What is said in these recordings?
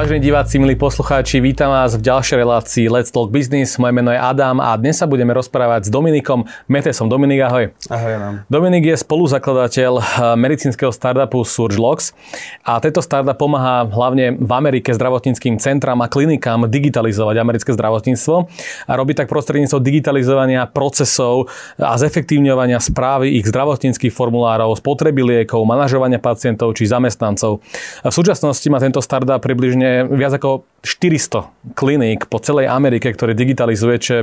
Vážení diváci, milí poslucháči, vítam vás v ďalšej relácii Let's Talk Business. Moje meno je Adam a dnes sa budeme rozprávať s Dominikom. Metesom. Dominik, ahoj. Ahoj, Adam. Dominik je spoluzakladateľ eh, medicínskeho startupu SurgeLogs a tento startup pomáha hlavne v Amerike zdravotníckým centram a klinikám digitalizovať americké zdravotníctvo a robí tak prostredníctvom digitalizovania procesov a zefektívňovania správy ich zdravotníckých formulárov, spotreby liekov, manažovania pacientov či zamestnancov. V súčasnosti má tento startup približne viac ako 400 kliník po celej Amerike, ktoré digitalizuje, čo je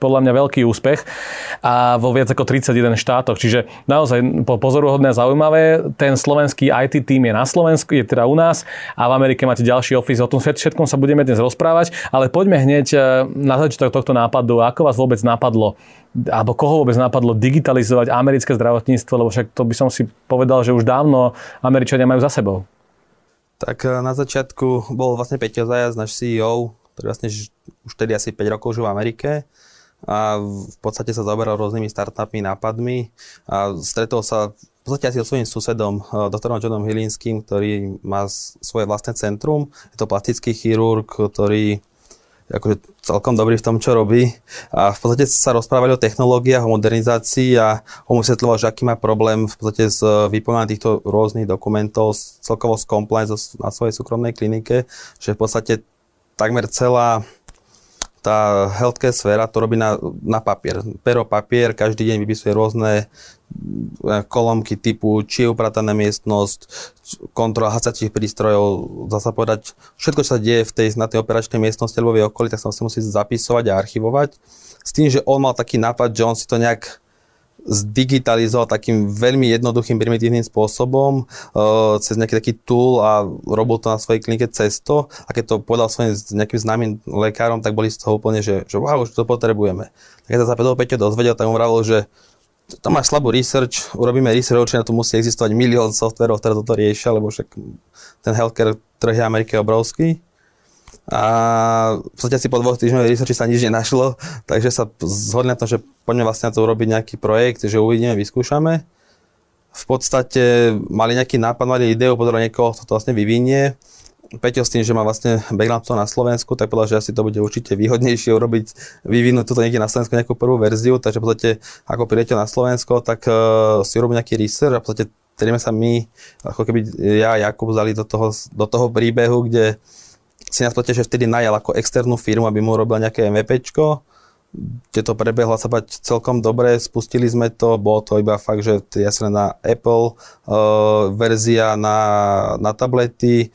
podľa mňa veľký úspech a vo viac ako 31 štátoch. Čiže naozaj pozoruhodné a zaujímavé. Ten slovenský IT tým je na Slovensku, je teda u nás a v Amerike máte ďalší office. O tom všetkom sa budeme dnes rozprávať, ale poďme hneď e, na začiatok tohto nápadu. Ako vás vôbec napadlo alebo koho vôbec napadlo digitalizovať americké zdravotníctvo, lebo však to by som si povedal, že už dávno Američania majú za sebou. Tak eh, na začiatku bol vlastne Peťo Zajac, náš CEO, ktorý vlastne už tedy asi 5 rokov žil v Amerike a v podstate sa zaoberal rôznymi startupmi, nápadmi a stretol sa v podstate asi so svojím susedom, eh, doktorom Johnom Hilinským, ktorý má svoje vlastné centrum. Je to plastický chirurg, ktorý akože celkom dobrý v tom, čo robí. A v podstate sa rozprávali o technológiách, o modernizácii a on vysvetľoval, že aký má problém v podstate s vyplňaním týchto rôznych dokumentov, celkovo s compliance na svojej súkromnej klinike, že v podstate takmer celá tá healthcare sféra to robí na, na papier. Pero papier, každý deň vypisuje rôzne e, kolomky typu, či je uprataná miestnosť, kontrola hacacích prístrojov, zase povedať, všetko, čo sa deje v tej, na tej operačnej miestnosti alebo v okolí, tak sa musí zapisovať a archivovať. S tým, že on mal taký nápad, že on si to nejak zdigitalizoval takým veľmi jednoduchým, primitívnym spôsobom uh, cez nejaký taký tool a robil to na svojej klinike cesto a keď to povedal svojim nejakým známym lekárom, tak boli z toho úplne, že, že wow, už to potrebujeme. Tak keď sa Pedro Peťo dozvedel, tak mu vravil, že tam máš slabú research, urobíme research, na to musí existovať milión softverov, ktoré toto riešia, lebo však ten healthcare trh je Amerike obrovský. A v podstate si po dvoch týždňoch researchi sa nič nenašlo, takže sa zhodli na to, že poďme vlastne na to urobiť nejaký projekt, že uvidíme, vyskúšame. V podstate mali nejaký nápad, mali ideu, pozerali niekoho, to vlastne vyvinie. Peťo s tým, že má vlastne background na Slovensku, tak povedal, že asi to bude určite výhodnejšie urobiť, vyvinúť toto niekde na Slovensku nejakú prvú verziu, takže v podstate ako priletel na Slovensko, tak uh, si urobil nejaký research a v podstate ktorými sa my, ako keby ja a Jakub vzali do toho, do toho príbehu, kde si nás že vtedy najal ako externú firmu, aby mu robil nejaké MVPčko, kde to prebehlo sa bať celkom dobre, spustili sme to, bolo to iba fakt, že jasne na Apple uh, verzia na, na tablety,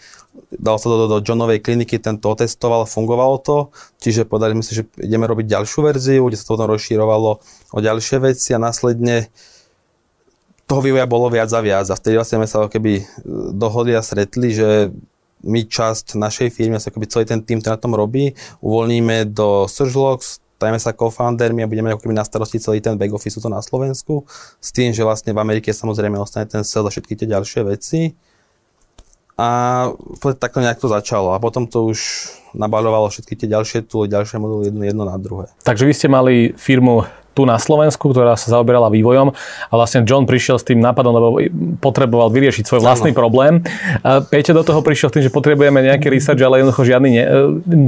dal sa to do, do Johnovej kliniky, ten to otestoval, fungovalo to, čiže povedali sme si, že ideme robiť ďalšiu verziu, kde sa to potom rozšírovalo o ďalšie veci a následne toho vývoja bolo viac a viac. A vtedy vlastne sme sa keby dohodli a stretli, že my časť našej firmy, asi akoby celý ten tým, ktorý na tom robí, uvoľníme do SurgeLogs, stajeme sa co-foundermi a budeme ako na starosti celý ten back office to na Slovensku, s tým, že vlastne v Amerike samozrejme ostane ten sales a všetky tie ďalšie veci. A takto nejak to začalo. A potom to už nabaľovalo všetky tie ďalšie tu, ďalšie moduly jedno, jedno na druhé. Takže vy ste mali firmu tu na Slovensku, ktorá sa zaoberala vývojom a vlastne John prišiel s tým nápadom, lebo potreboval vyriešiť svoj vlastný ano. problém. A Peťo do toho prišiel s tým, že potrebujeme nejaký research, ale jednoducho žiadny ne,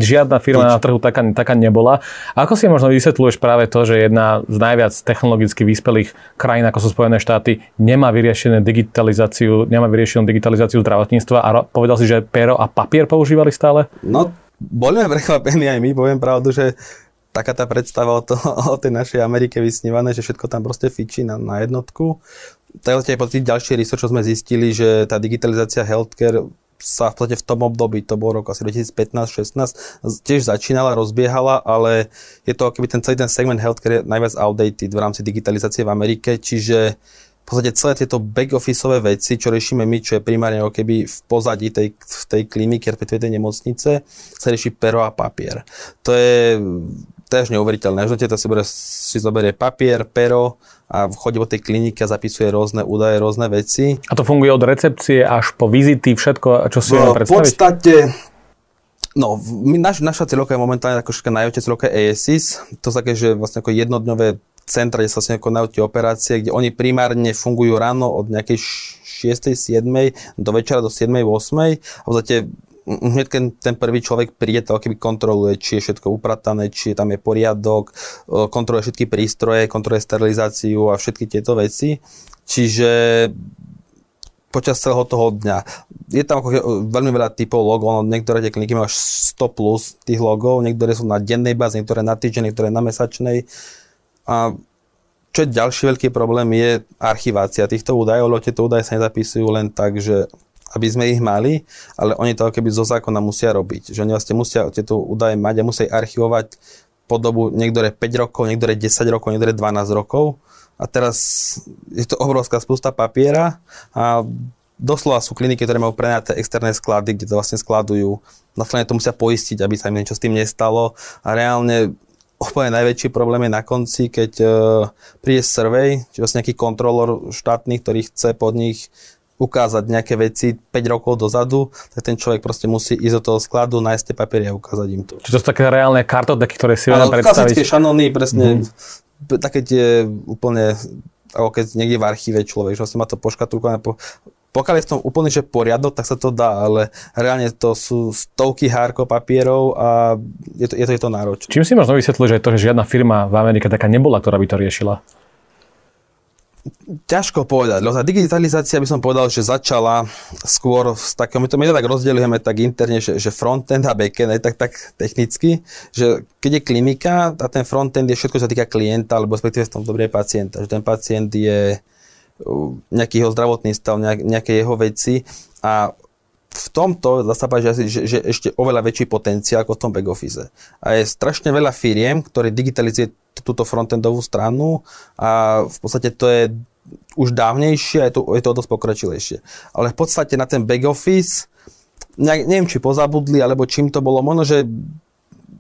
žiadna firma Nič. na trhu taká, taká nebola. A ako si možno vysvetľuješ práve to, že jedna z najviac technologicky vyspelých krajín, ako sú Spojené štáty, nemá vyriešenú digitalizáciu, nemá vyriešenú digitalizáciu zdravotníctva a povedal si, že pero a papier používali stále? No, boli sme prekvapení aj my, poviem pravdu, že taká tá predstava o, to, o tej našej Amerike vysnívané, že všetko tam proste fičí na, na jednotku. Tak aj po tých ďalších research, čo sme zistili, že tá digitalizácia healthcare sa v podstate v tom období, to bol rok asi 2015-16, tiež začínala, rozbiehala, ale je to keby ten celý ten segment healthcare je najviac outdated v rámci digitalizácie v Amerike, čiže v podstate celé tieto back-officeové veci, čo riešime my, čo je primárne ako keby v pozadí tej, v tej kliniky, respektíve tej nemocnice, sa rieši pero a papier. To je až neuveriteľné. Až to si, bude, si zoberie papier, pero a chodí po tej klinike a zapisuje rôzne údaje, rôzne veci. A to funguje od recepcie až po vizity, všetko, čo si no, predstaviť? V podstate, no, my, naš, naša cieľovka je momentálne ako najväčšia cieľovka ASIS. To také, že vlastne ako jednodňové centra, kde sa vlastne ako tie operácie, kde oni primárne fungujú ráno od nejakej 6. 7. do večera do 7. 8. A v podstate hneď keď ten prvý človek príde, to keby kontroluje, či je všetko upratané, či tam je poriadok, kontroluje všetky prístroje, kontroluje sterilizáciu a všetky tieto veci. Čiže počas celého toho dňa. Je tam ako veľmi veľa typov logov, no niektoré tie kliniky majú až 100 plus tých logov, niektoré sú na dennej báze, niektoré na týždeň, niektoré na mesačnej. A čo je ďalší veľký problém je archivácia týchto údajov, lebo tieto údaje sa nezapisujú len tak, že aby sme ich mali, ale oni to keby zo zákona musia robiť. Že oni vlastne musia tieto údaje mať a musia ich archivovať po dobu niektoré 5 rokov, niektoré 10 rokov, niektoré 12 rokov. A teraz je to obrovská spústa papiera a doslova sú kliniky, ktoré majú prenaté externé sklady, kde to vlastne skladujú. Následne to musia poistiť, aby sa im niečo s tým nestalo. A reálne úplne najväčší problém je na konci, keď uh, príde survey, či vlastne nejaký kontrolor štátny, ktorý chce pod nich ukázať nejaké veci 5 rokov dozadu, tak ten človek proste musí ísť do toho skladu, nájsť tie papiery a ukázať im to. Čiže to sú také reálne kartoteky, ktoré si vieme predstaviť. Klasické šanony, presne, mm. také tie úplne, ako keď niekde v archíve človek, že vlastne má to poškatulkované, po, pokiaľ je v tom úplne že poriadok, tak sa to dá, ale reálne to sú stovky hárko papierov a je to, je to, je to náročné. Čím si možno vysvetliť, že to, že žiadna firma v Amerike taká nebola, ktorá by to riešila? Ťažko povedať, lebo tá digitalizácia by som povedal, že začala skôr s takým, my to, my tak rozdeľujeme tak interne, že, že frontend a backend, aj tak, tak technicky, že keď je klinika a ten frontend je všetko, čo sa týka klienta, alebo respektíve v tom dobre pacienta, že ten pacient je nejaký jeho zdravotný stav, nejaké jeho veci. A v tomto dá sa povedať, že, že, že ešte oveľa väčší potenciál ako v tom back office. A je strašne veľa firiem, ktoré digitalizuje túto frontendovú stranu a v podstate to je už dávnejšie a je to, je to dosť pokročilejšie. Ale v podstate na ten back office, neviem či pozabudli, alebo čím to bolo, možno, že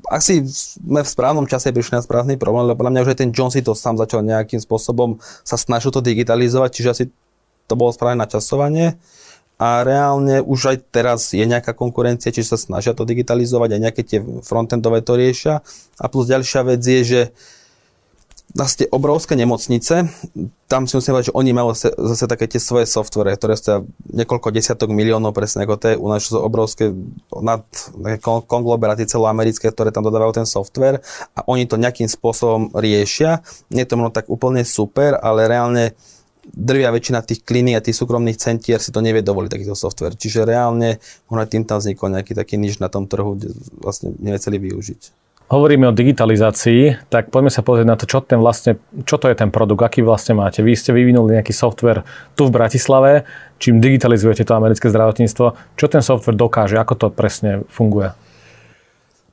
asi sme v správnom čase prišli na správny problém, lebo podľa mňa už aj ten John si to sám začal nejakým spôsobom sa snažil to digitalizovať, čiže asi to bolo správne načasovanie a reálne už aj teraz je nejaká konkurencia, čiže sa snažia to digitalizovať, aj nejaké tie frontendové to riešia. A plus ďalšia vec je, že vlastne obrovské nemocnice, tam si musím povedať, že oni majú zase také tie svoje software, ktoré stoja niekoľko desiatok miliónov, presne ako to u nás sú obrovské nad, konglomeráty celoamerické, ktoré tam dodávajú ten software a oni to nejakým spôsobom riešia. Nie je to tak úplne super, ale reálne drvia väčšina tých kliník a tých súkromných centier si to nevie dovoliť takýto software. Čiže reálne možno tým tam vznikol nejaký taký niž na tom trhu, kde vlastne nevie využiť. Hovoríme o digitalizácii, tak poďme sa pozrieť na to, čo, ten vlastne, čo to je ten produkt, aký vlastne máte. Vy ste vyvinuli nejaký software tu v Bratislave, čím digitalizujete to americké zdravotníctvo. Čo ten software dokáže, ako to presne funguje?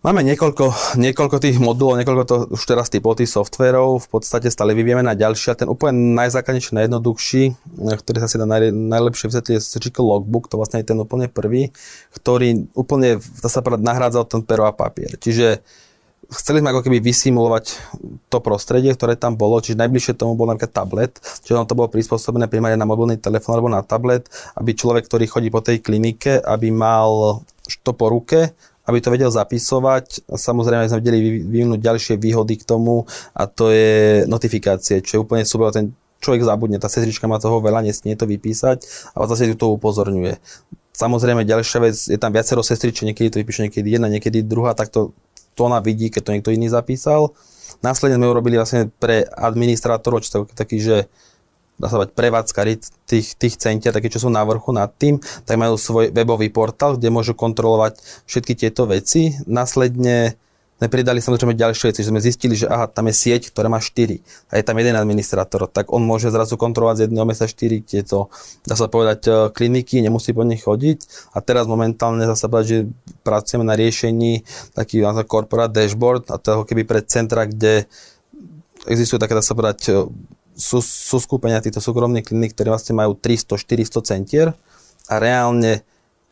Máme niekoľko, niekoľko tých modulov, niekoľko to, už teraz typov tých softverov, v podstate stále vyvieme na ďalšie. Ten úplne najzákladnejší, najjednoduchší, ktorý sa si dá naj, najlepšie vysvetliť, je Surgical Logbook, to vlastne je ten úplne prvý, ktorý úplne, dá sa povedať, nahrádzal ten pero a papier. Čiže chceli sme ako keby vysimulovať to prostredie, ktoré tam bolo, čiže najbližšie tomu bol napríklad tablet, čiže ono to bolo prispôsobené primárne na mobilný telefón alebo na tablet, aby človek, ktorý chodí po tej klinike, aby mal to po ruke aby to vedel zapisovať. Samozrejme sme vedeli vyvinúť ďalšie výhody k tomu a to je notifikácie, čo je úplne super. Ten človek zabudne, tá sestrička má toho veľa, nesmie to vypísať a zase to upozorňuje. Samozrejme, ďalšia vec, je tam viacero sestričiek, niekedy to vypíše niekedy jedna, niekedy druhá, tak to, to vidí, keď to niekto iný zapísal. Následne sme urobili vlastne pre administrátorov, čo taký, že dá sa povedať, prevádzkari tých, tých centier, také, čo sú na vrchu nad tým, tak majú svoj webový portál, kde môžu kontrolovať všetky tieto veci. Následne sme pridali samozrejme ďalšie veci, že sme zistili, že aha, tam je sieť, ktorá má 4 a je tam jeden administrátor, tak on môže zrazu kontrolovať z jedného mesta 4 tieto, dá sa povedať, e, kliniky, nemusí po nich chodiť. A teraz momentálne dá sa povedať, že pracujeme na riešení taký corporate dashboard a toho keby pre centra, kde existujú také, dá sa povedať, e, sú, sú skupenia týchto súkromných kliník, ktoré vlastne majú 300-400 centier a reálne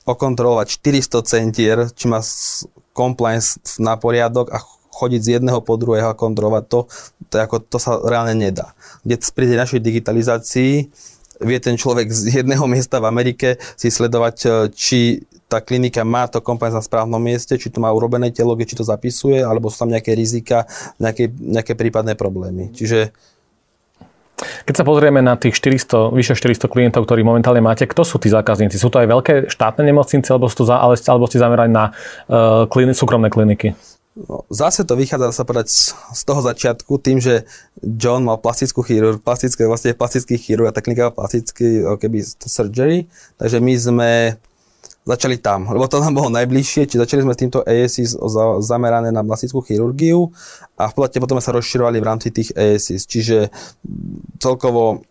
okontrolovať 400 centier, či má compliance na poriadok a chodiť z jedného po druhého a kontrolovať to, to, ako, to sa reálne nedá. Kde pri tej našej digitalizácii vie ten človek z jedného miesta v Amerike si sledovať, e, či tá klinika má to compliance na správnom mieste, či to má urobené teológie, či to zapisuje, alebo sú tam nejaké rizika, nejaké, nejaké prípadné problémy. Čiže Keď sa pozrieme na tých 400, vyše 400 klientov, ktorí momentálne máte, kto sú tí zákazníci? Sú to aj veľké štátne nemocnice, alebo, sú to za, alebo ste zamerali na uh, klini- súkromné kliniky? No, zase to vychádza sa povedať z, z toho začiatku, tým, že John mal plastickú chirurg, plastické, vlastne plastický chirurg a technika plastický, keby surgery, takže my sme začali tam, lebo to nám bolo najbližšie, či začali sme s týmto ASIS zamerané na plastickú chirurgiu a v podstate potom sa rozširovali v rámci tých ASIS, čiže celkovo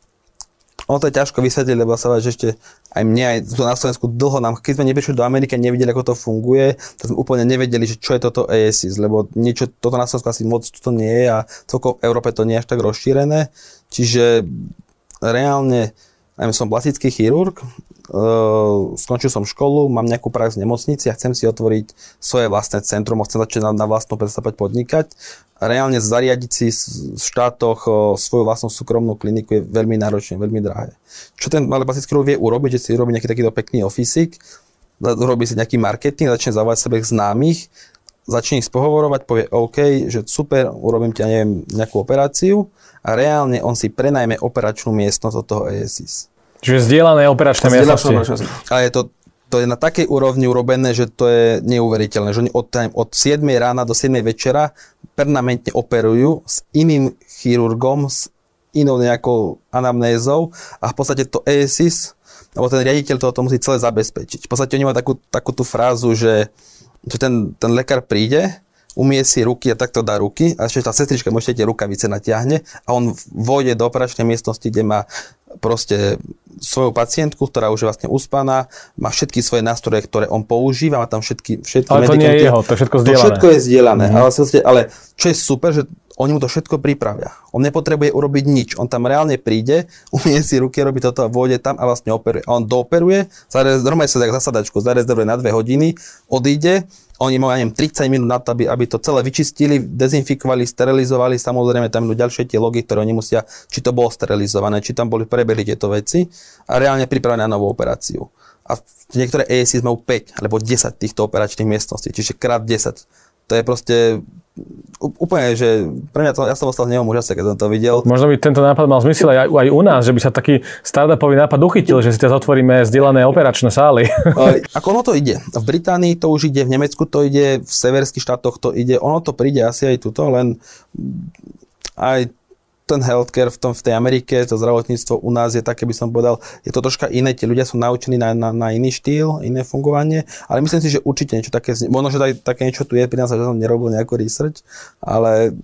ono to je ťažko vysvetliť, lebo sa že ešte aj mne, aj tu na Slovensku dlho nám, keď sme neprišli do Ameriky a nevideli, ako to funguje, tak sme úplne nevedeli, že čo je toto ASIS, lebo niečo, toto na Slovensku asi moc to nie je a celkovo v Európe to nie je až tak rozšírené. Čiže reálne, aj som plastický chirurg, skončil som školu, mám nejakú prax v nemocnici a chcem si otvoriť svoje vlastné centrum a chcem začať na, na vlastnú prestávať podnikať reálne zariadiť si v štátoch svoju vlastnú súkromnú kliniku je veľmi náročné, veľmi drahé. Čo ten malý plastický vie urobiť, že si robí nejaký takýto pekný ofisik, robí si nejaký marketing, začne zavávať sebe známych, začne ich spohovorovať, povie OK, že super, urobím ti, neviem, nejakú operáciu a reálne on si prenajme operačnú miestnosť od toho ESIS. Čiže zdieľané operačné miestnosti. Ale je to to je na takej úrovni urobené, že to je neuveriteľné. Že oni od, od 7 rána do 7 večera permanentne operujú s iným chirurgom, s inou nejakou anamnézou a v podstate to ESIS, alebo ten riaditeľ toho to musí celé zabezpečiť. V podstate oni majú takú, takú tú frázu, že, že ten, ten lekár príde, umie si ruky a takto dá ruky a ešte tá sestrička môžete tie rukavice natiahne a on vôjde do operačnej miestnosti, kde má proste svoju pacientku, ktorá už je vlastne uspaná, má všetky svoje nástroje, ktoré on používa, má tam všetky, všetky Ale to nie je jeho, to je všetko zdieľané. To všetko je zdieľané, mm-hmm. ale, vlastne, ale čo je super, že oni mu to všetko pripravia. On nepotrebuje urobiť nič. On tam reálne príde, umie si ruky, robí toto a vôjde tam a vlastne operuje. A on dooperuje, normálne sa tak zasadačku, zarezervuje na dve hodiny, odíde, oni majú, neviem, 30 minút na to, aby, aby to celé vyčistili, dezinfikovali, sterilizovali. Samozrejme, tam idú ďalšie tie logy, ktoré oni musia, či to bolo sterilizované, či tam boli prebehli tieto veci a reálne pripravené na novú operáciu. A niektoré ESI majú 5 alebo 10 týchto operačných miestností, čiže krát 10. To je proste úplne, že pre mňa to, ja som ostal z neho úžasne, keď som to videl. Možno by tento nápad mal zmysel aj, aj u nás, že by sa taký startupový nápad uchytil, že si teraz otvoríme zdieľané operačné sály. Ako ono to ide? V Británii to už ide, v Nemecku to ide, v severských štátoch to ide, ono to príde asi aj tuto, len aj ten healthcare v, tom, v tej Amerike, to zdravotníctvo u nás je také, by som povedal, je to troška iné, tí ľudia sú naučení na, na, na iný štýl, iné fungovanie, ale myslím si, že určite niečo také, možno, že také niečo tu je, pri nás, že som nerobil nejaký research, ale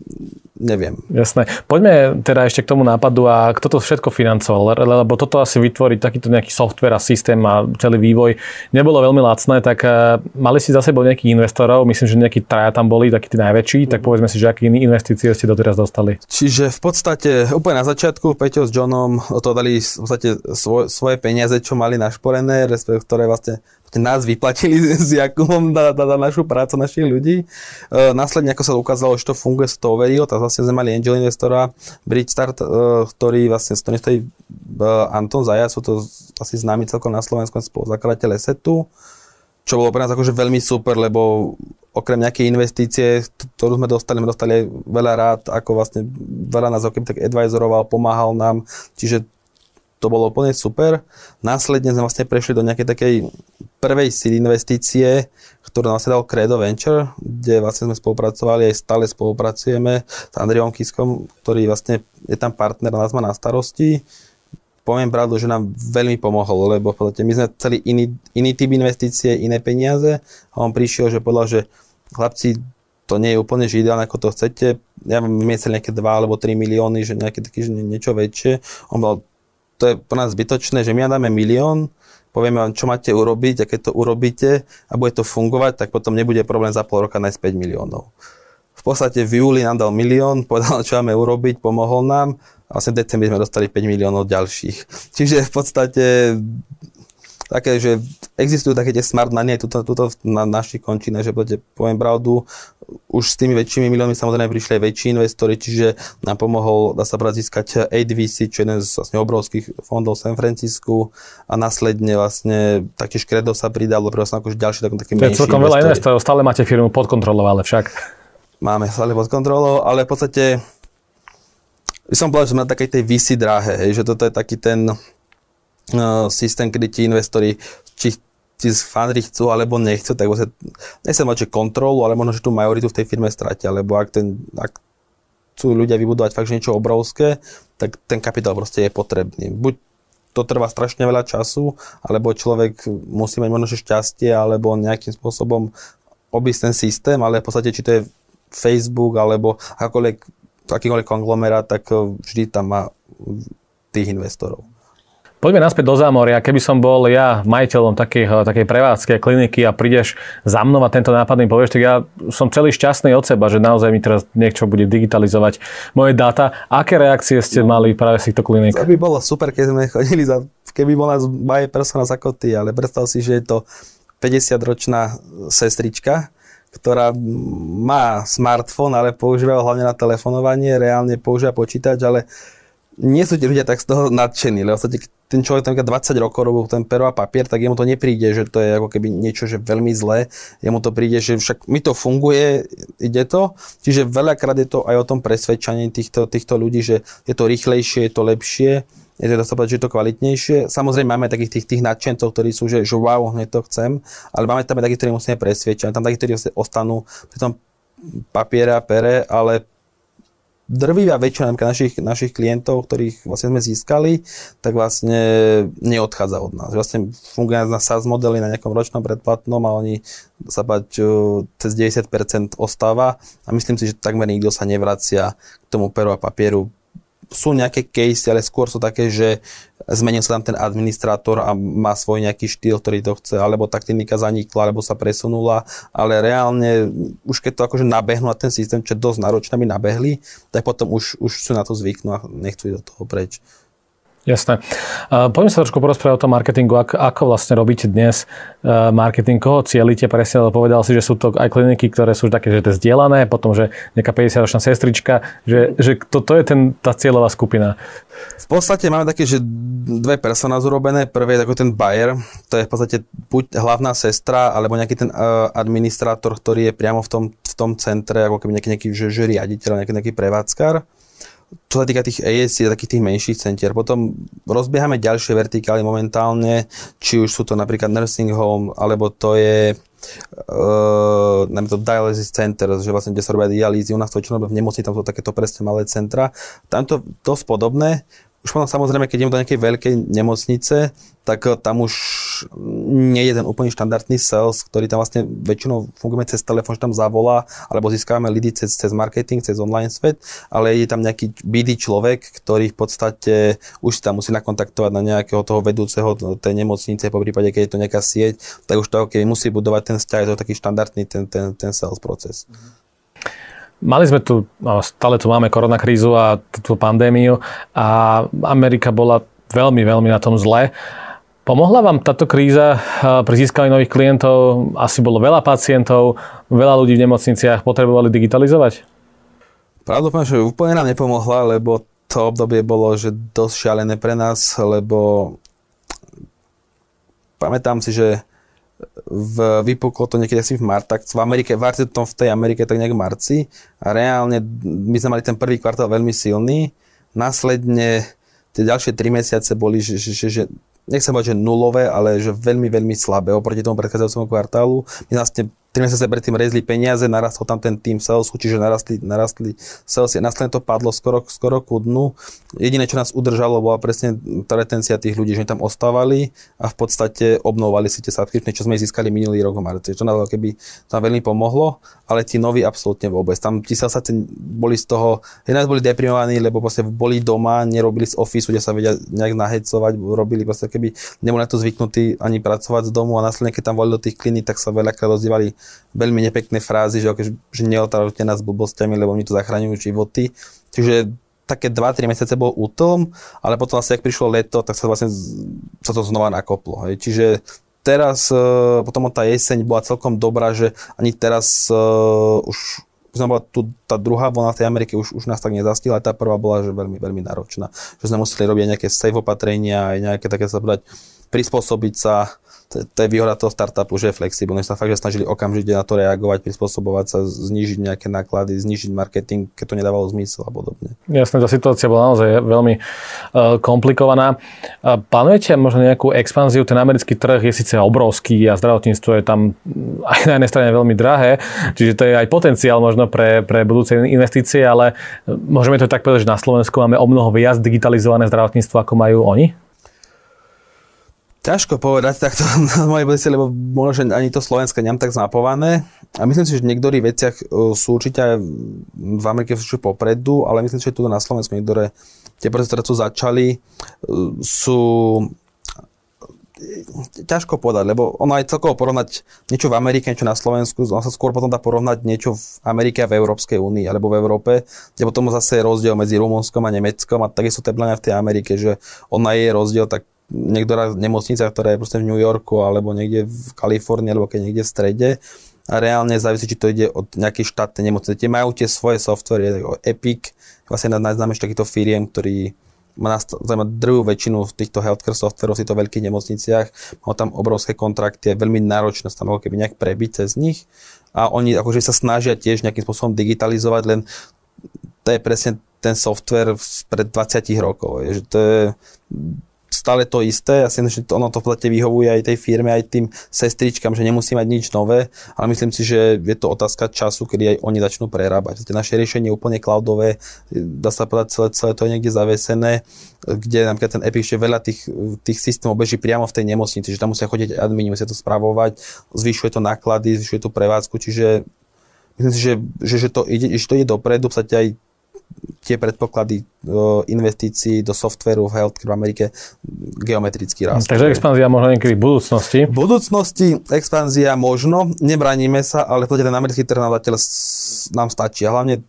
neviem. Jasné. Poďme teda ešte k tomu nápadu a kto to všetko financoval, lebo toto asi vytvoriť takýto nejaký software a systém a celý vývoj nebolo veľmi lacné, tak eh, mali si za sebou nejakých investorov, myslím, že nejakí traja tam boli, takí tí najväčší, tak povedzme si, že aké investície ste doteraz dostali. Čiže v podstate úplne na začiatku Peťo s Johnom to dali v podstate svoj, svoje peniaze, čo mali našporené, respektíve ktoré vlastne nás vyplatili s Jakubom na, na, na našu prácu našich ľudí. E, následne, ako sa ukázalo, že to funguje, sa to overilo, tak vlastne sme mali angel investora Bridgestart, e, ktorý vlastne stojí e, Anton Zaja, sú to asi známy celkom na Slovensku spoluzakladateľ Esetu, čo bolo pre nás akože veľmi super, lebo okrem nejakej investície, ktorú sme dostali, sme dostali veľa rád, ako vlastne veľa nás okrem tak advisoroval, pomáhal nám, čiže to bolo úplne super. Následne sme vlastne prešli do nejakej takej prvej seed investície, ktorú dal Credo Venture, kde vlastne sme spolupracovali, aj stále spolupracujeme s Andriom Kiskom, ktorý vlastne je tam partner a nás má na starosti. Poviem pravdu, že nám veľmi pomohol, lebo v my sme chceli iný, iný typ investície, iné peniaze a on prišiel, že povedal, že chlapci, to nie je úplne že ideálne, ako to chcete. Ja vám vymyslel nejaké 2 alebo 3 milióny, že nejaké také, že niečo väčšie. On bol to je pre nás zbytočné, že my dáme milión, povieme vám, čo máte urobiť a keď to urobíte a bude to fungovať, tak potom nebude problém za pol roka nájsť 5 miliónov. V podstate v júli nám dal milión, povedal, čo máme urobiť, pomohol nám a vlastne v decembri sme dostali 5 miliónov ďalších. Čiže v podstate také, že existujú také tie smart money aj tuto, tuto na našich končinách, že poviem pravdu, už s tými väčšími miliónmi samozrejme prišli aj väčší investori, čiže nám pomohol, dá sa brať získať ADVC, čo je jeden z vlastne obrovských fondov v San Francisku. A následne vlastne taktiež Credo sa pridalo, pre vlastne akože ďalší taký, je celkom veľa investorov, stále máte firmu pod kontrolou, ale však. Máme stále pod kontrolou, ale v podstate by som povedal, že sme na takej tej visi dráhe, hej, že toto je taký ten systém, kedy ti investori, či ti fandri chcú alebo nechcú, tak vlastne, nechcem mať, že kontrolu, ale možno, že tú majoritu v tej firme stratia, lebo ak, ten, ak chcú ľudia vybudovať fakt niečo obrovské, tak ten kapitál proste je potrebný. Buď to trvá strašne veľa času, alebo človek musí mať možno šťastie, alebo nejakým spôsobom obísť ten systém, ale v podstate, či to je Facebook, alebo akýkoľvek konglomerát, tak vždy tam má tých investorov. Poďme naspäť do zámoria. Keby som bol ja majiteľom takej, takej prevádzky a kliniky a prídeš za mnou a tento nápad mi povieš, tak ja som celý šťastný od seba, že naozaj mi teraz niečo bude digitalizovať moje dáta. Aké reakcie ste mali práve z týchto klinik? To by bolo super, keď sme chodili za, keby bola moje persona za koty, ale predstav si, že je to 50-ročná sestrička, ktorá má smartfón, ale používa ho hlavne na telefonovanie, reálne používa počítač, ale nie sú tí ľudia tak z toho nadšení, lebo sa ten človek tam 20 rokov robil ten pero a papier, tak jemu to nepríde, že to je ako keby niečo, že veľmi zlé. Jemu to príde, že však mi to funguje, ide to. Čiže veľakrát je to aj o tom presvedčaní týchto, týchto ľudí, že je to rýchlejšie, je to lepšie, je to dá sa povedať, že je to kvalitnejšie. Samozrejme máme takých tých, tých nadšencov, ktorí sú, že, že wow, hneď to chcem, ale máme tam aj takých, ktorí musíme presvedčať. Tam takých, ktorí ostanú pri tom papiera, pere, ale drvivá väčšina našich, našich klientov, ktorých vlastne sme získali, tak vlastne neodchádza od nás. Vlastne funguje na SaaS modely na nejakom ročnom predplatnom a oni sa bať cez 90% ostáva a myslím si, že takmer nikto sa nevracia k tomu peru a papieru sú nejaké case, ale skôr sú také, že zmenil sa tam ten administrátor a má svoj nejaký štýl, ktorý to chce, alebo tá klinika zanikla, alebo sa presunula, ale reálne už keď to akože nabehnú na ten systém, čo je dosť náročné, aby nabehli, tak potom už, už sú na to zvyknú a nechcú ísť do toho preč. Jasné. Poďme sa trošku porozprávať o tom marketingu. Ako, vlastne robíte dnes e, marketing? Koho cieľite? Presne povedal si, že sú to aj kliniky, ktoré sú také, že to je zdieľané, potom, že nejaká 50-ročná sestrička, že, že toto je ten, tá cieľová skupina. V podstate máme také, že dve personá zrobené. Prvý je ako ten buyer, to je v podstate buď hlavná sestra, alebo nejaký ten uh, administrátor, ktorý je priamo v tom, v tom centre, ako keby nejaký, nejaký že, že riaditeľ, nejaký, nejaký prevádzkar čo sa týka tých ASC a takých tých menších centier. Potom rozbiehame ďalšie vertikály momentálne, či už sú to napríklad nursing home, alebo to je uh, to dialysis center, že vlastne, kde sa robia dialýzy, u nás to väčšinou v nemocni, tam sú takéto presne malé centra. Tam to dosť podobné, už potom samozrejme, keď idem do nejakej veľkej nemocnice, tak eh, tam už nie je ten úplne štandardný sales, ktorý tam vlastne väčšinou fungujeme cez telefón, že tam zavolá, alebo získavame lidi cez, cez marketing, cez online svet, ale je tam nejaký BD človek, ktorý v podstate už tam musí nakontaktovať na nejakého toho vedúceho tej nemocnice, po prípade, keď je to nejaká sieť, tak už to keď musí budovať ten vzťah, je to taký štandardný ten, ten, ten sales proces. Mm-hmm. Mali sme tu, stále tu máme koronakrízu a tú pandémiu a Amerika bola veľmi, veľmi na tom zle. Pomohla vám táto kríza eh, pri získaní nových klientov? Asi bolo veľa pacientov, veľa ľudí v nemocniciach potrebovali digitalizovať? Pravdepodobne, že úplne nám nepomohla, lebo to obdobie bolo že dosť šialené pre nás, lebo pamätám si, že v, vypuklo to niekedy asi v marci, v Amerike, v tom v tej Amerike tak nejak v marci a reálne my sme mali ten prvý kvartál veľmi silný, následne tie ďalšie tri mesiace boli, že, že, že, že nechcem povedať, že nulové, ale že veľmi, veľmi slabé oproti tomu predchádzajúcemu kvartálu. My vlastne 3 mesiace predtým rezli peniaze, narastol tam ten tým salesu, čiže narastli, narastli salesy. Následne to padlo skoro, skoro ku dnu. Jediné, čo nás udržalo, bola presne tá retencia tých ľudí, že tam ostávali a v podstate obnovovali si tie subscription, čo sme získali minulý rok v marci. Čo nám keby tam veľmi pomohlo, ale tí noví absolútne vôbec. Tam tí sa boli z toho, nás boli deprimovaní, lebo proste boli doma, nerobili z office, kde sa vedia nejak nahecovať, robili proste keby neboli na to zvyknutí ani pracovať z domu a následne, keď tam volili do tých kliník, tak sa veľakrát ozývali veľmi nepekné frázy, že, že neotravte nás blbostiami, lebo mi to zachraňujú životy. Čiže také 2-3 mesiace bol útom, ale potom vlastne, ak prišlo leto, tak sa vlastne sa to znova nakoplo. Hej. Čiže teraz, e, potom tá jeseň bola celkom dobrá, že ani teraz uh, už bola tu, tá druhá vlna tej Amerike už, už nás tak nezastila, tá prvá bola že veľmi, veľmi náročná. Že sme museli robiť nejaké safe opatrenia, aj nejaké také sa povedať, prispôsobiť sa to, je výhoda toho startupu, že je flexibilný, sa fakt, že snažili okamžite na to reagovať, prispôsobovať sa, znížiť nejaké náklady, znížiť marketing, keď to nedávalo zmysel a podobne. Jasné, tá situácia bola naozaj veľmi uh, komplikovaná. Plánujete možno nejakú expanziu? Ten americký trh je síce obrovský a zdravotníctvo je tam aj na jednej strane veľmi drahé, čiže to je aj potenciál možno pre, pre budúce investície, ale môžeme to tak povedať, že na Slovensku máme o mnoho viac digitalizované zdravotníctvo, ako majú oni? Ťažko povedať takto na mojej pozícii, lebo možno, že ani to Slovensko nemám tak zmapované. A myslím si, že v niektorých veciach e, sú určite v Amerike sú popredu, ale myslím si, že tu na Slovensku niektoré tie procesy, ktoré sú začali, e, sú ťažko povedať, lebo ono aj celkovo porovnať niečo v Amerike, niečo na Slovensku, ono sa skôr potom dá porovnať niečo v Amerike a v Európskej únii, alebo v Európe, kde potom zase je rozdiel medzi Rumunskom a Nemeckom a takisto to v tej Amerike, že ona je rozdiel, tak niektorá nemocnica, ktorá je proste v New Yorku alebo niekde v Kalifornii alebo keď niekde v strede a reálne závisí, či to ide od nejakej štátnej nemocnice. Tie majú tie svoje software, Epic, vlastne najznámejší takýto firiem, ktorý má druhú väčšinu v týchto healthcare softverov v týchto veľkých nemocniciach, má tam obrovské kontrakty, je veľmi náročné sa keby nejak prebiť cez nich a oni akože sa snažia tiež nejakým spôsobom digitalizovať, len to je presne ten software pred 20 rokov. Je, že to je stále to isté. Ja si myslím, že ono to v podstate vyhovuje aj tej firme, aj tým sestričkám, že nemusí mať nič nové, ale myslím si, že je to otázka času, kedy aj oni začnú prerábať. Tie naše riešenie je úplne cloudové, dá sa povedať, celé, celé to je niekde zavesené, kde napríklad ten Epic ešte veľa tých, tých systémov beží priamo v tej nemocnici, že tam musia chodiť admini, musia to spravovať, zvyšuje to náklady, zvyšuje tú prevádzku, čiže myslím si, že, že, že, to, ide, že to ide dopredu, v aj tie predpoklady investícií do softveru v healthcare v Amerike geometricky rastú. Takže expanzia možno niekedy v budúcnosti? V budúcnosti expanzia možno, nebraníme sa, ale v ten americký trh nám stačí. A hlavne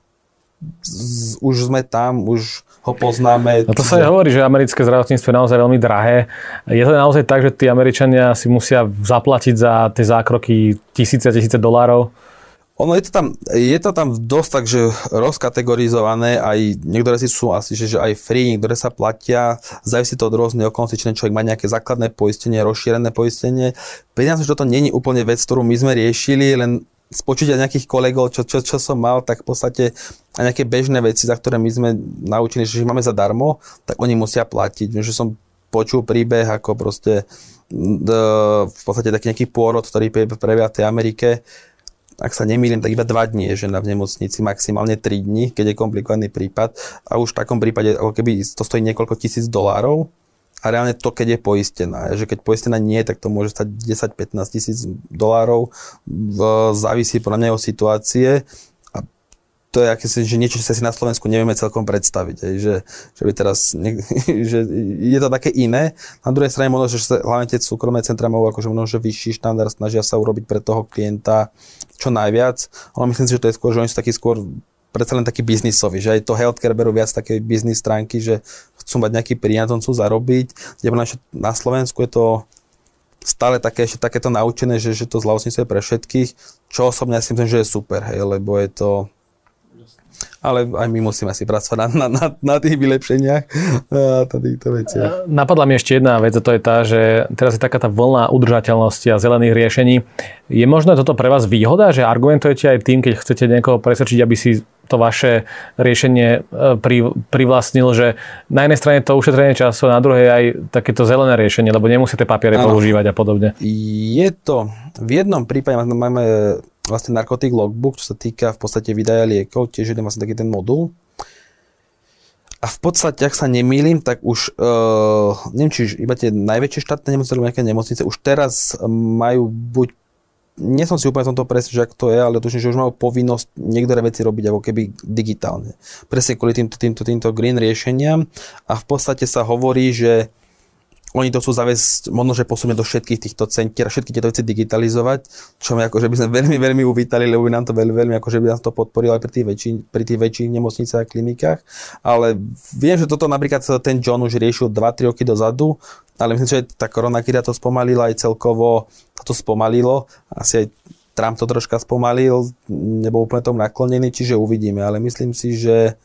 z, už sme tam, už ho poznáme. No to sa aj hovorí, že americké zdravotníctvo je naozaj veľmi drahé. Je to naozaj tak, že tí Američania si musia zaplatiť za tie zákroky tisíce a tisíce dolárov? Ono je to tam, je to tam dosť tak, že rozkategorizované, aj niektoré si sú asi, že, že aj free, niektoré sa platia, závisí to od rôznych okolností, či človek má nejaké základné poistenie, rozšírené poistenie. Peniaze, že toto není úplne vec, ktorú my sme riešili, len z počutia nejakých kolegov, čo, čo, čo som mal, tak v podstate aj nejaké bežné veci, za ktoré my sme naučili, že máme zadarmo, tak oni musia platiť. Že som počul príbeh, ako proste v podstate taký nejaký pôrod, ktorý prebieha v tej Amerike, ak sa nemýlim, tak iba 2 dní je žena v nemocnici, maximálne 3 dní, keď je komplikovaný prípad. A už v takom prípade, ako keby to stojí niekoľko tisíc dolárov, a reálne to, keď je poistená. Že keď poistená nie, tak to môže stať 10-15 tisíc dolárov. Závisí podľa mňa o situácie to je akési, že niečo, čo si na Slovensku nevieme celkom predstaviť. Že, že, by teraz, že je to také iné. Na druhej strane možno, že sa, hlavne tie súkromné centra majú akože že vyšší štandard, snažia sa urobiť pre toho klienta čo najviac. Ale myslím si, že to je skôr, že oni sú takí skôr predsa len taký biznisový, že aj to healthcare berú viac také biznis stránky, že chcú mať nejaký príjem, chcú zarobiť. Na Slovensku je to stále také, ešte takéto naučené, že, že to zdravotníctvo je pre všetkých, čo osobne ja si myslím, že je super, hej, lebo je to, ale aj my musíme si pracovať na, na, na, na tých vylepšeniach a týchto veciach. Napadla mi ešte jedna vec a to je tá, že teraz je taká tá vlna udržateľnosti a zelených riešení. Je možno toto pre vás výhoda, že argumentujete aj tým, keď chcete niekoho presvedčiť, aby si to vaše riešenie e, pri, privlastnil, že na jednej strane to ušetrenie času a na druhej aj takéto zelené riešenie, lebo nemusíte papiere ano. používať a podobne. Je to, v jednom prípade máme vlastne narkotik logbook, čo sa týka v podstate vydaja liekov, tiež jeden vlastne taký ten modul. A v podstate, ak sa nemýlim, tak už, uh, neviem, či iba tie najväčšie štátne nemocnice alebo nejaké nemocnice už teraz majú buď nie som si úplne v tomto presne, že ak to je, ale tuším, že už majú povinnosť niektoré veci robiť ako keby digitálne. Presne kvôli týmto, týmto, týmto green riešeniam a v podstate sa hovorí, že oni to chcú zaviesť, možno, že posunie do všetkých týchto centier všetky tieto veci digitalizovať, čo my akože by sme veľmi, veľmi uvítali, lebo by nám to veľmi, veľmi akože by nám to podporilo aj pri tých, väčší, pri tých väčších nemocniciach a klinikách. Ale viem, že toto napríklad ten John už riešil 2-3 roky dozadu, ale myslím, že tá koronakríza to spomalila aj celkovo, to spomalilo. Asi aj Trump to troška spomalil, nebol úplne tomu naklonený, čiže uvidíme. Ale myslím si, že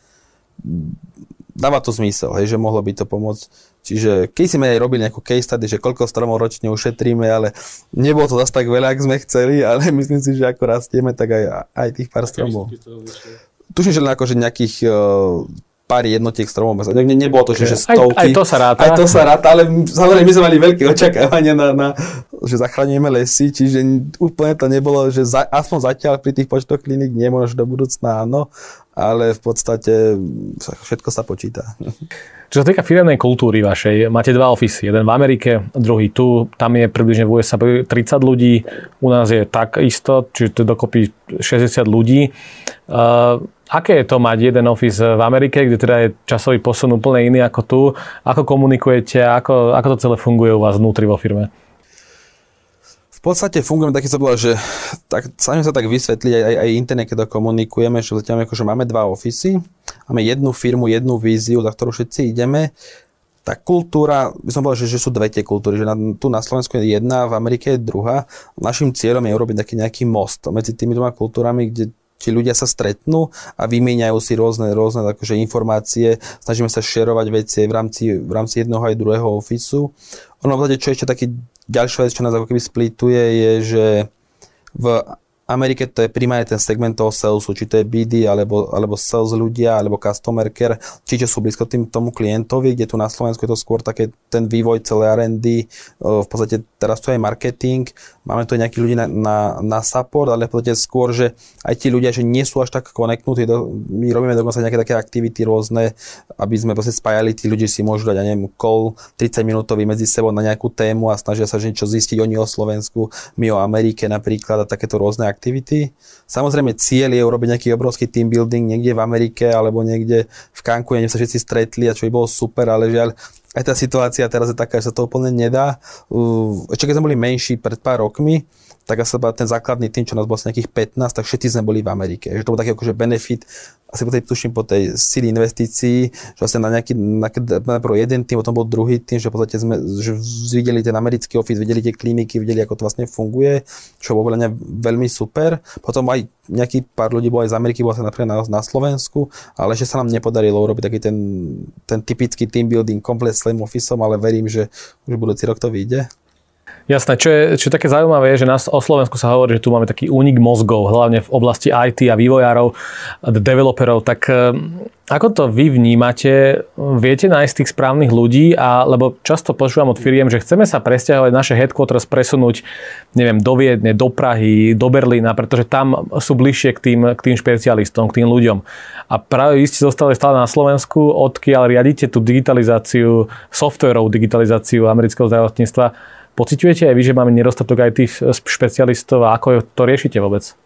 dáva to zmysel, hej, že mohlo by to pomôcť. Čiže keď sme aj robili nejakú case study, že koľko stromov ročne ušetríme, ale nebolo to zase tak veľa, ak sme chceli, ale myslím si, že ako rastieme, tak aj, aj tých pár stromov. Tuším, že len akože nejakých uh, pár jednotiek stromov. Ne, nebolo to, že, že stovky. Aj, aj to sa ráta. Aj to sa ráta, ale samozrejme my sme mali veľké očakávania na, na že zachránime lesy, čiže úplne to nebolo, že za, aspoň zatiaľ pri tých počtoch klinik nie, možno do budúcna áno, ale v podstate všetko sa počíta. Čo sa týka firemnej kultúry vašej, máte dva ofisy. Jeden v Amerike, druhý tu. Tam je približne v USA 30 ľudí. U nás je tak isto, čiže to dokopy 60 ľudí. Uh, aké je to mať jeden office v Amerike, kde teda je časový posun úplne iný ako tu? Ako komunikujete? Ako, ako to celé funguje u vás vnútri vo firme? Podstate fungujeme taký spôsob, že tak, sami sa tak vysvetliť aj, aj interne, keď to komunikujeme, že zatiaľ že máme dva ofisy, máme jednu firmu, jednu víziu, za ktorú všetci ideme. Tá kultúra, by som povedal, že, že sú dve tie kultúry, že na, tu na Slovensku je jedna, v Amerike je druhá. Našim cieľom je urobiť taký nejaký most medzi tými dvoma kultúrami, kde tí ľudia sa stretnú a vymieňajú si rôzne, rôzne akože informácie, snažíme sa šerovať veci v rámci, v rámci jedného aj druhého ofisu. Ono v čo ešte taký ďalšia vec, čo nás ako keby splituje, je, že v Amerike to je primárne ten segment toho salesu, či to je BD, alebo, alebo sales ľudia, alebo customer care, či sú blízko tým, tomu klientovi, kde tu na Slovensku je to skôr také ten vývoj celé R&D, v podstate teraz tu je marketing, máme tu aj nejakých ľudí na, na, na support, ale v podstate skôr, že aj tí ľudia, že nie sú až tak konektnutí, my robíme dokonca nejaké také aktivity rôzne, aby sme proste spájali, tí ľudia si môžu dať, ja neviem, call 30 minútový medzi sebou na nejakú tému a snažia sa že niečo zistiť oni o Slovensku, my o Amerike napríklad a takéto rôzne aktivity. Samozrejme cieľ je urobiť nejaký obrovský team building niekde v Amerike alebo niekde v Cancune, sa všetci stretli a čo by bolo super, ale žiaľ aj tá situácia teraz je taká, že sa to úplne nedá. Ešte keď sme boli menší pred pár rokmi, tak asi ten základný tým, čo nás bolo nejakých 15, tak všetci sme boli v Amerike. Že to bol taký akože benefit, asi po tej, tuším, po tej sily investícií, že vlastne na nejaký, na, na pro jeden tým, potom bol druhý tým, že v podstate sme že videli ten americký office, videli tie kliniky, videli, ako to vlastne funguje, čo bolo mňa veľmi super. Potom aj nejaký pár ľudí bolo aj z Ameriky, bolo sa napríklad na, na Slovensku, ale ešte sa nám nepodarilo urobiť taký ten, ten typický team building komplet s celým officeom, ale verím, že už budúci rok to vyjde. Jasné, čo je, čo je také zaujímavé, je, že nás o Slovensku sa hovorí, že tu máme taký únik mozgov, hlavne v oblasti IT a vývojárov, developerov, tak eh, ako to vy vnímate? Viete nájsť tých správnych ľudí? A, lebo často počúvam od firiem, že chceme sa presťahovať naše headquarters presunúť neviem, do Viedne, do Prahy, do Berlína, pretože tam sú bližšie k tým, k tým špecialistom, k tým ľuďom. A práve vy ste zostali stále na Slovensku, odkiaľ riadite tú digitalizáciu, softwarovú digitalizáciu amerického zdravotníctva Pociťujete aj vy, že máme nedostatok aj tých špecialistov a ako to riešite vôbec?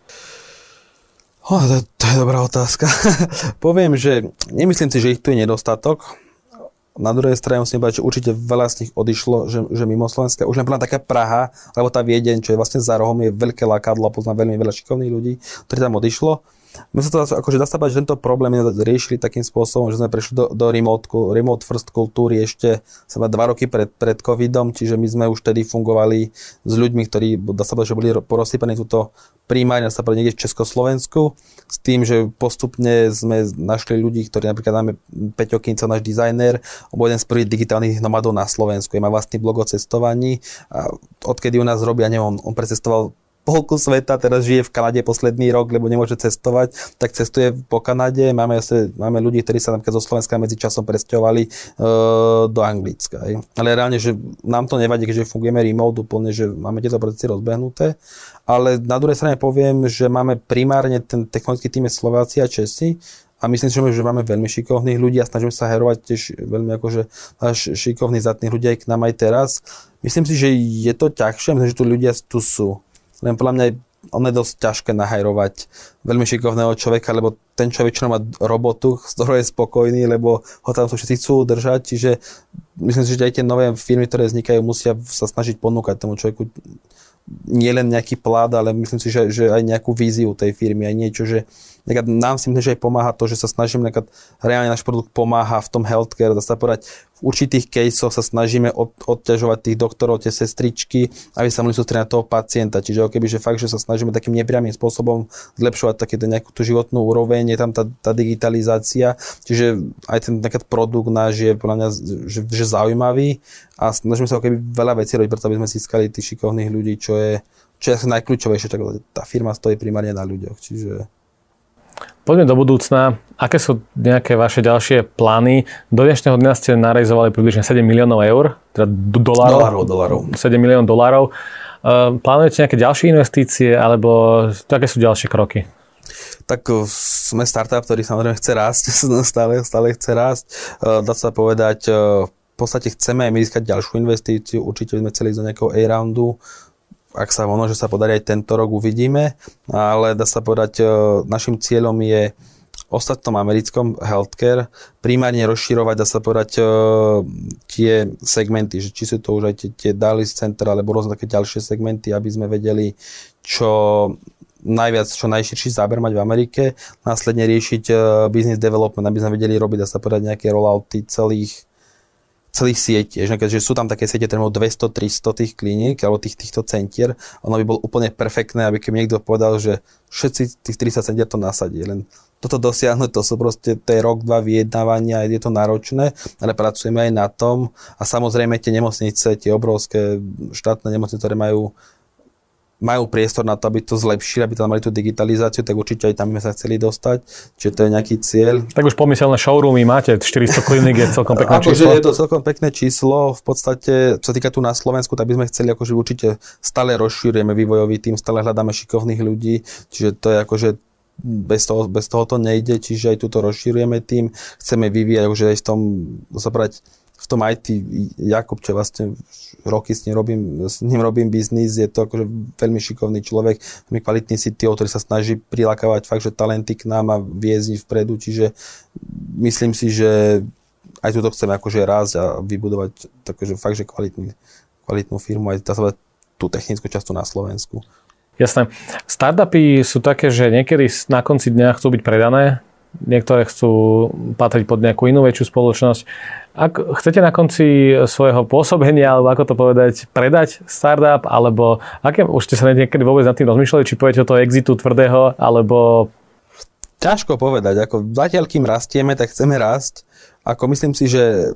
Oh, to, to je dobrá otázka. Poviem, že nemyslím si, že ich tu je nedostatok. Na druhej strane musím povedať, že určite veľa z nich odišlo, že, že mimo Slovenska. Už len taká Praha, alebo tá Viedeň, čo je vlastne za rohom, je veľké lakadlo, poznám veľmi veľa šikovných ľudí, ktorí tam odišlo. My sa to akože dá sa že tento problém riešili takým spôsobom, že sme prešli do, do remote, remote first kultúry ešte sa dva roky pred, pred covidom, čiže my sme už tedy fungovali s ľuďmi, ktorí dá sa že boli porozsypaní túto primárne sa niekde v Československu, s tým, že postupne sme našli ľudí, ktorí napríklad máme Peťo Kinco, náš dizajner, on jeden z prvých digitálnych nomadov na Slovensku, je má vlastný blog o cestovaní a odkedy u nás robia, neviem, on, on precestoval polku sveta, teraz žije v Kanade posledný rok, lebo nemôže cestovať, tak cestuje po Kanade. Máme, asi, máme ľudí, ktorí sa napríklad zo Slovenska medzi časom presťovali e, do Anglicka. Aj. Ale reálne, že nám to nevadí, keďže fungujeme remote úplne, že máme tieto procesy rozbehnuté. Ale na druhej strane poviem, že máme primárne ten technologický tým je Slováci a Česi, a myslím si, že máme veľmi šikovných ľudí a snažíme sa herovať tiež veľmi akože šikovných zatných ľudí aj k nám aj teraz. Myslím si, že je to ťažšie, myslím, že tu ľudia tu sú. Len podľa mňa on je dosť ťažké nahajrovať veľmi šikovného človeka, lebo ten človek, čo má robotu, z ktorou je spokojný, lebo ho tam všetci chcú udržať, čiže myslím si, že aj tie nové firmy, ktoré vznikajú, musia sa snažiť ponúkať tomu človeku nie len nejaký plát, ale myslím si, že, že aj nejakú víziu tej firmy, aj niečo, že nám si myslím, že aj pomáha to, že sa snažíme, reálne náš produkt pomáha v tom healthcare, dá sa povedať, v určitých caseoch sa snažíme od, odťažovať tých doktorov, tie sestričky, aby sa mohli sústrediť na toho pacienta. Čiže keby, že fakt, že sa snažíme takým nepriamým spôsobom zlepšovať takéto nejakú tú životnú úroveň, je tam tá, tá digitalizácia, čiže aj ten napríklad produkt náš je podľa mňa že, že zaujímavý a snažíme sa keby veľa vecí robiť, preto aby sme získali tých šikovných ľudí, čo je, čo je najkľúčovejšie, tak tá firma stojí primárne na ľuďoch. Čiže Poďme do budúcna. Aké sú nejaké vaše ďalšie plány? Do dnešného dňa ste narejzovali približne 7 miliónov eur, teda dolárov. Dolárov, dolárov. 7 miliónov dolárov. Uh, plánujete nejaké ďalšie investície, alebo aké sú ďalšie kroky? Tak uh, sme startup, ktorý samozrejme chce rásť, stále, stále chce rásť. Uh, dá sa povedať, v podstate chceme aj my získať ďalšiu investíciu, určite by sme chceli ísť do nejakého A-roundu, ak sa možno, že sa podarí aj tento rok, uvidíme, ale dá sa povedať, e, našim cieľom je ostatnom americkom healthcare primárne rozširovať, dá sa povedať, e, tie segmenty, že či sú to už aj tie, tie Dallas Center alebo rôzne také ďalšie segmenty, aby sme vedeli, čo najviac, čo najširší záber mať v Amerike, následne riešiť e, business development, aby sme vedeli robiť, dá sa povedať, nejaké rollouty celých celých sietí. Že sú tam také siete, ktoré majú 200-300 tých kliník alebo tých, týchto centier, ono by bolo úplne perfektné, aby keď niekto povedal, že všetci tých 30 centier to nasadí. Len toto dosiahnuť, to sú proste, to je rok, dva vyjednávania, je to náročné, ale pracujeme aj na tom a samozrejme tie nemocnice, tie obrovské štátne nemocnice, ktoré majú majú priestor na to, aby to zlepšili, aby tam mali tú digitalizáciu, tak určite aj tam sme sa chceli dostať. Čiže to je nejaký cieľ. Tak už pomyselné showroomy máte, 400 klinik je celkom pekné akože číslo. je to celkom pekné číslo. V podstate, čo sa týka tu na Slovensku, tak by sme chceli akože určite stále rozšírujeme vývojový tým, stále hľadáme šikovných ľudí, čiže to je akože bez toho, bez toho to nejde, čiže aj tu to rozšírujeme tým, chceme vyvíjať, akože aj v tom, zobrať v tom IT Jakub, čo vlastne roky s ním robím, s ním robím biznis, je to akože veľmi šikovný človek, veľmi kvalitný CTO, ktorý sa snaží prilákavať fakt, že talenty k nám a viezť vpredu, čiže myslím si, že aj tu to chceme akože rásť a vybudovať takže fakt, že kvalitný, kvalitnú firmu, aj tú technickú častu na Slovensku. Jasné. Startupy sú také, že niekedy na konci dňa chcú byť predané, niektoré chcú patriť pod nejakú inú väčšiu spoločnosť. Ak chcete na konci svojho pôsobenia, alebo ako to povedať, predať startup, alebo aké, už ste sa niekedy vôbec nad tým rozmýšľali, či poviete o toho exitu tvrdého, alebo... Ťažko povedať, ako zatiaľ, kým rastieme, tak chceme rásť. Ako myslím si, že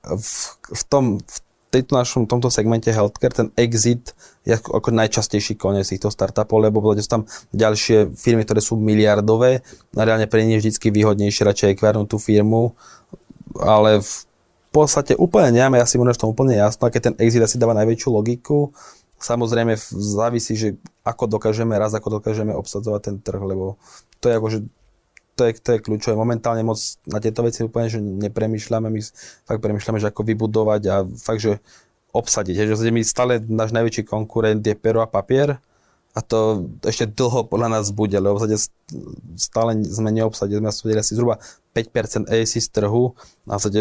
v, v tom, v tejto našom tomto segmente healthcare ten exit ako, najčastejší koniec týchto startupov, lebo sú tam ďalšie firmy, ktoré sú miliardové a reálne pre je vždy výhodnejšie radšej ekvárnuť tú firmu, ale v podstate úplne nemáme asi možno v tom úplne jasno, keď ten exit asi dáva najväčšiu logiku. Samozrejme závisí, že ako dokážeme raz, ako dokážeme obsadzovať ten trh, lebo to je akože to je, to je kľúčové. Momentálne moc na tieto veci úplne že nepremýšľame, my fakt premýšľame, že ako vybudovať a fakt, že obsadiť. Že my stále náš najväčší konkurent je pero a papier a to ešte dlho podľa nás bude, lebo v stále sme neobsadili, sme obsadili asi zhruba 5% ASC z trhu a v podstate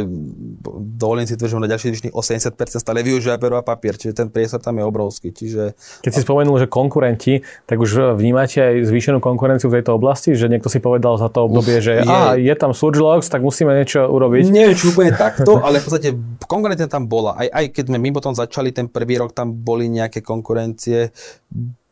dovolím si tvrdiť, že na ďalších zvyšných 80% stále využíva pero a papier, čiže ten priestor tam je obrovský. Čiže... Keď si spomenul, že konkurenti, tak už vnímate aj zvýšenú konkurenciu v tejto oblasti, že niekto si povedal za to obdobie, Uf, že je, á, je tam Surgelox, tak musíme niečo urobiť. Nie, či úplne takto, ale v podstate konkurencia tam bola. Aj, aj keď sme my potom začali ten prvý rok, tam boli nejaké konkurencie,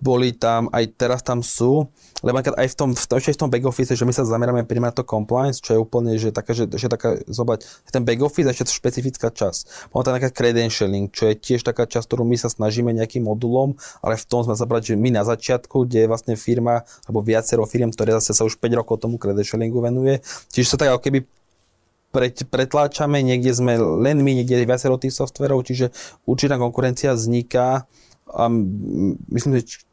boli tam, aj teraz tam sú, lebo aj v tom, v tom, v tom back office, že my sa zameráme primárne to compliance, čo je úplne, že taká, že, že taká, zobrať, ten back office je špecifická časť. Potom tam nejaká credentialing, čo je tiež taká časť, ktorú my sa snažíme nejakým modulom, ale v tom sme zabrať, že my na začiatku, kde je vlastne firma, alebo viacero firiem, ktoré zase sa už 5 rokov tomu credentialingu venuje, čiže sa tak ako keby pretláčame, niekde sme len my, niekde je viacero tých softverov, čiže určitá konkurencia vzniká a myslím, že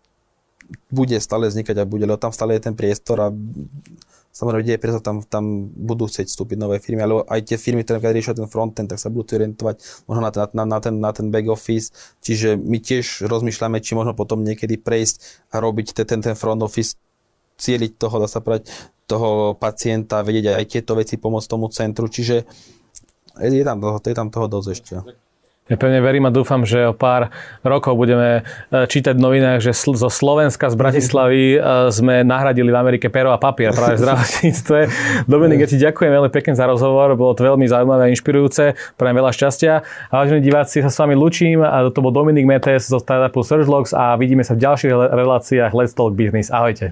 bude stále vznikať a bude, lebo tam stále je ten priestor a samozrejme, kde je priestor, tam, tam budú chcieť vstúpiť nové firmy, ale aj tie firmy, ktoré riešia ten frontend, tak sa budú orientovať možno na, na, na, ten, na ten back office, čiže my tiež rozmýšľame, či možno potom niekedy prejsť a robiť ten, ten, ten front office, cieliť toho, dá sa povedať, toho pacienta, vedieť aj tieto veci, pomôcť tomu centru, čiže je tam toho, je tam toho dosť ešte. Ja pevne verím a dúfam, že o pár rokov budeme e, čítať v novinách, že zo Slovenska, z Bratislavy e, sme nahradili v Amerike pero a papier práve v zdravotníctve. Dominik, ja ti ďakujem veľmi pekne za rozhovor, bolo to veľmi zaujímavé a inšpirujúce, prajem veľa šťastia. A vážení diváci, sa s vami lučím a to bol Dominik Metes zo startupu SearchLogs a vidíme sa v ďalších reláciách Let's Talk Business. Ahojte.